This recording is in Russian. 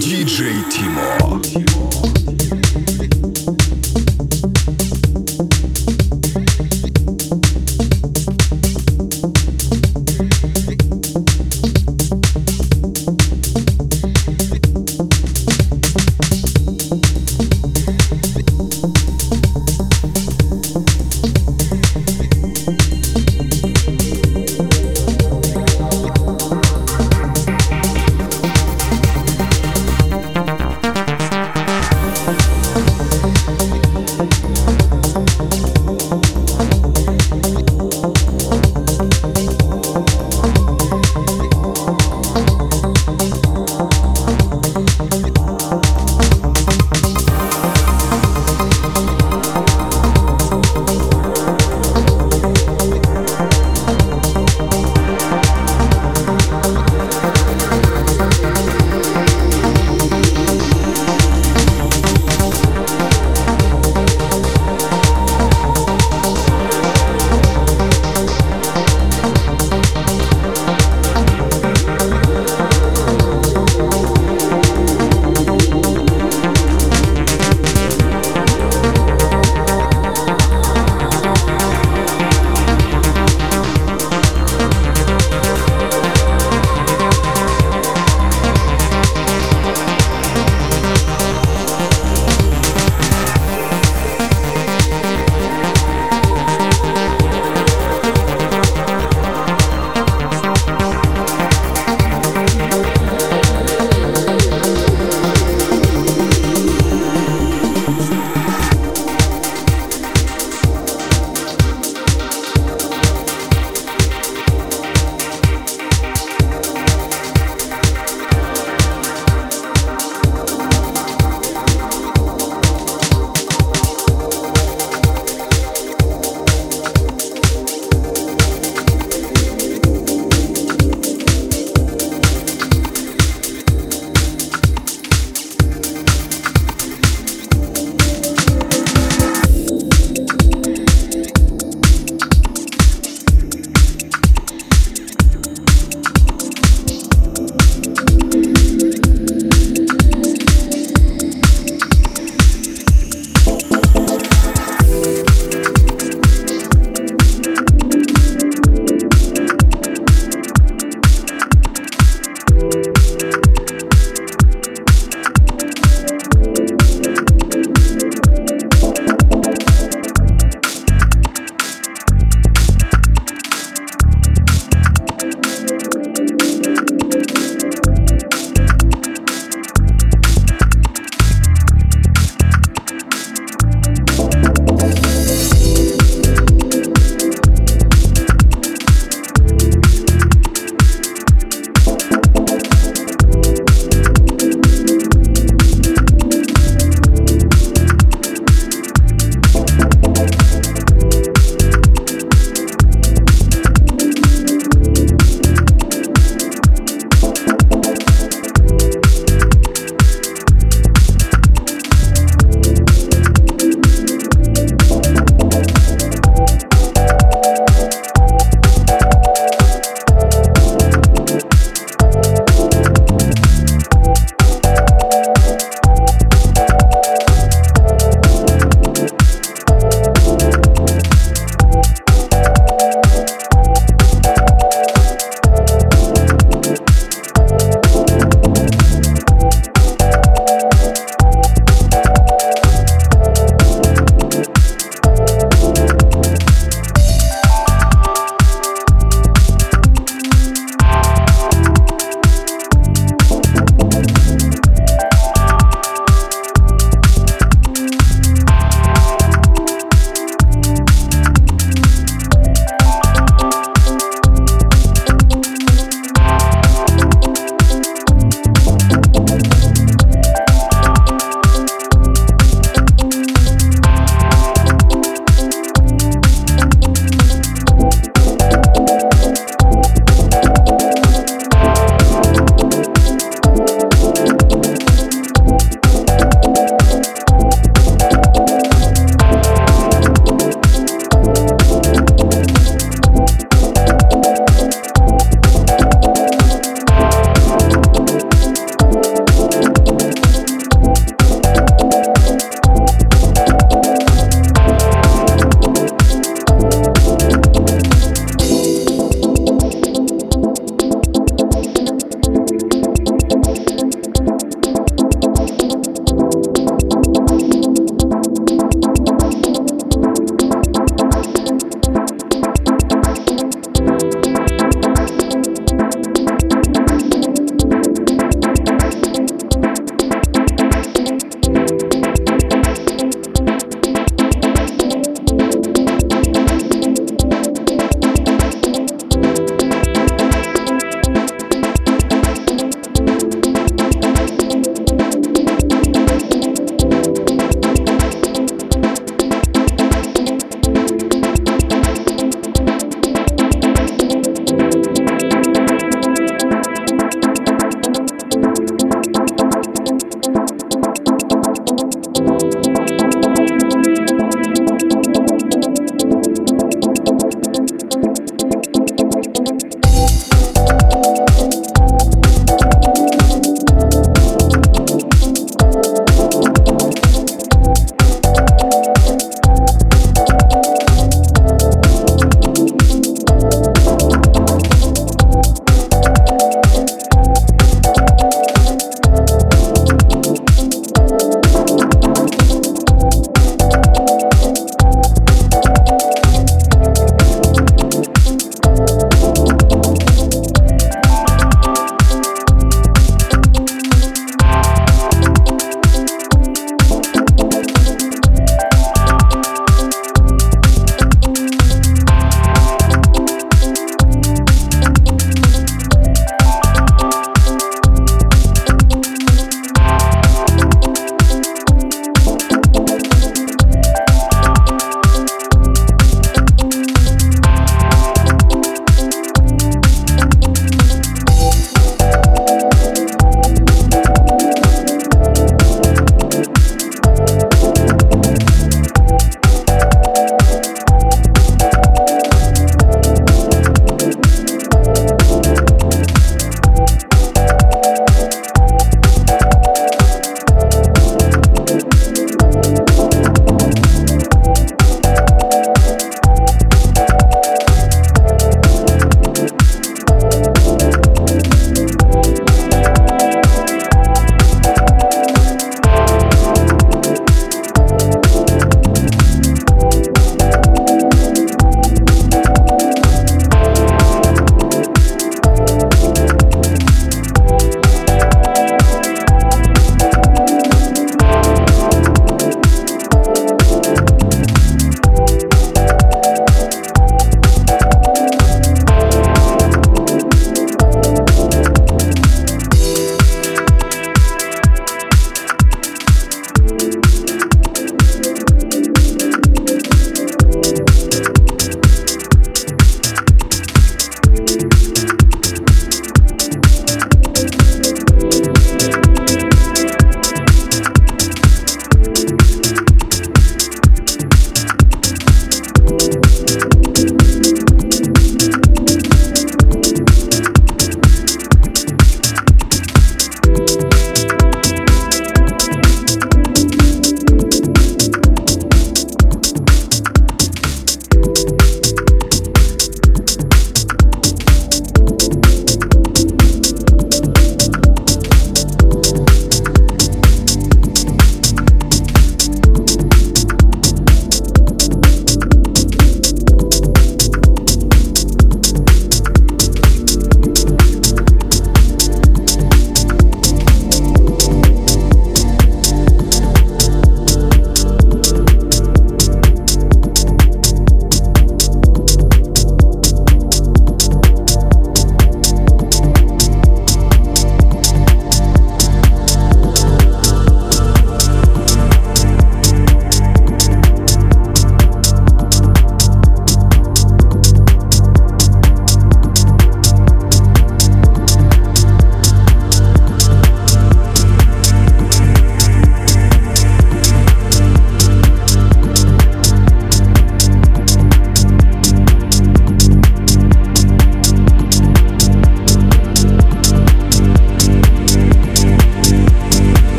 Диджей Тимо.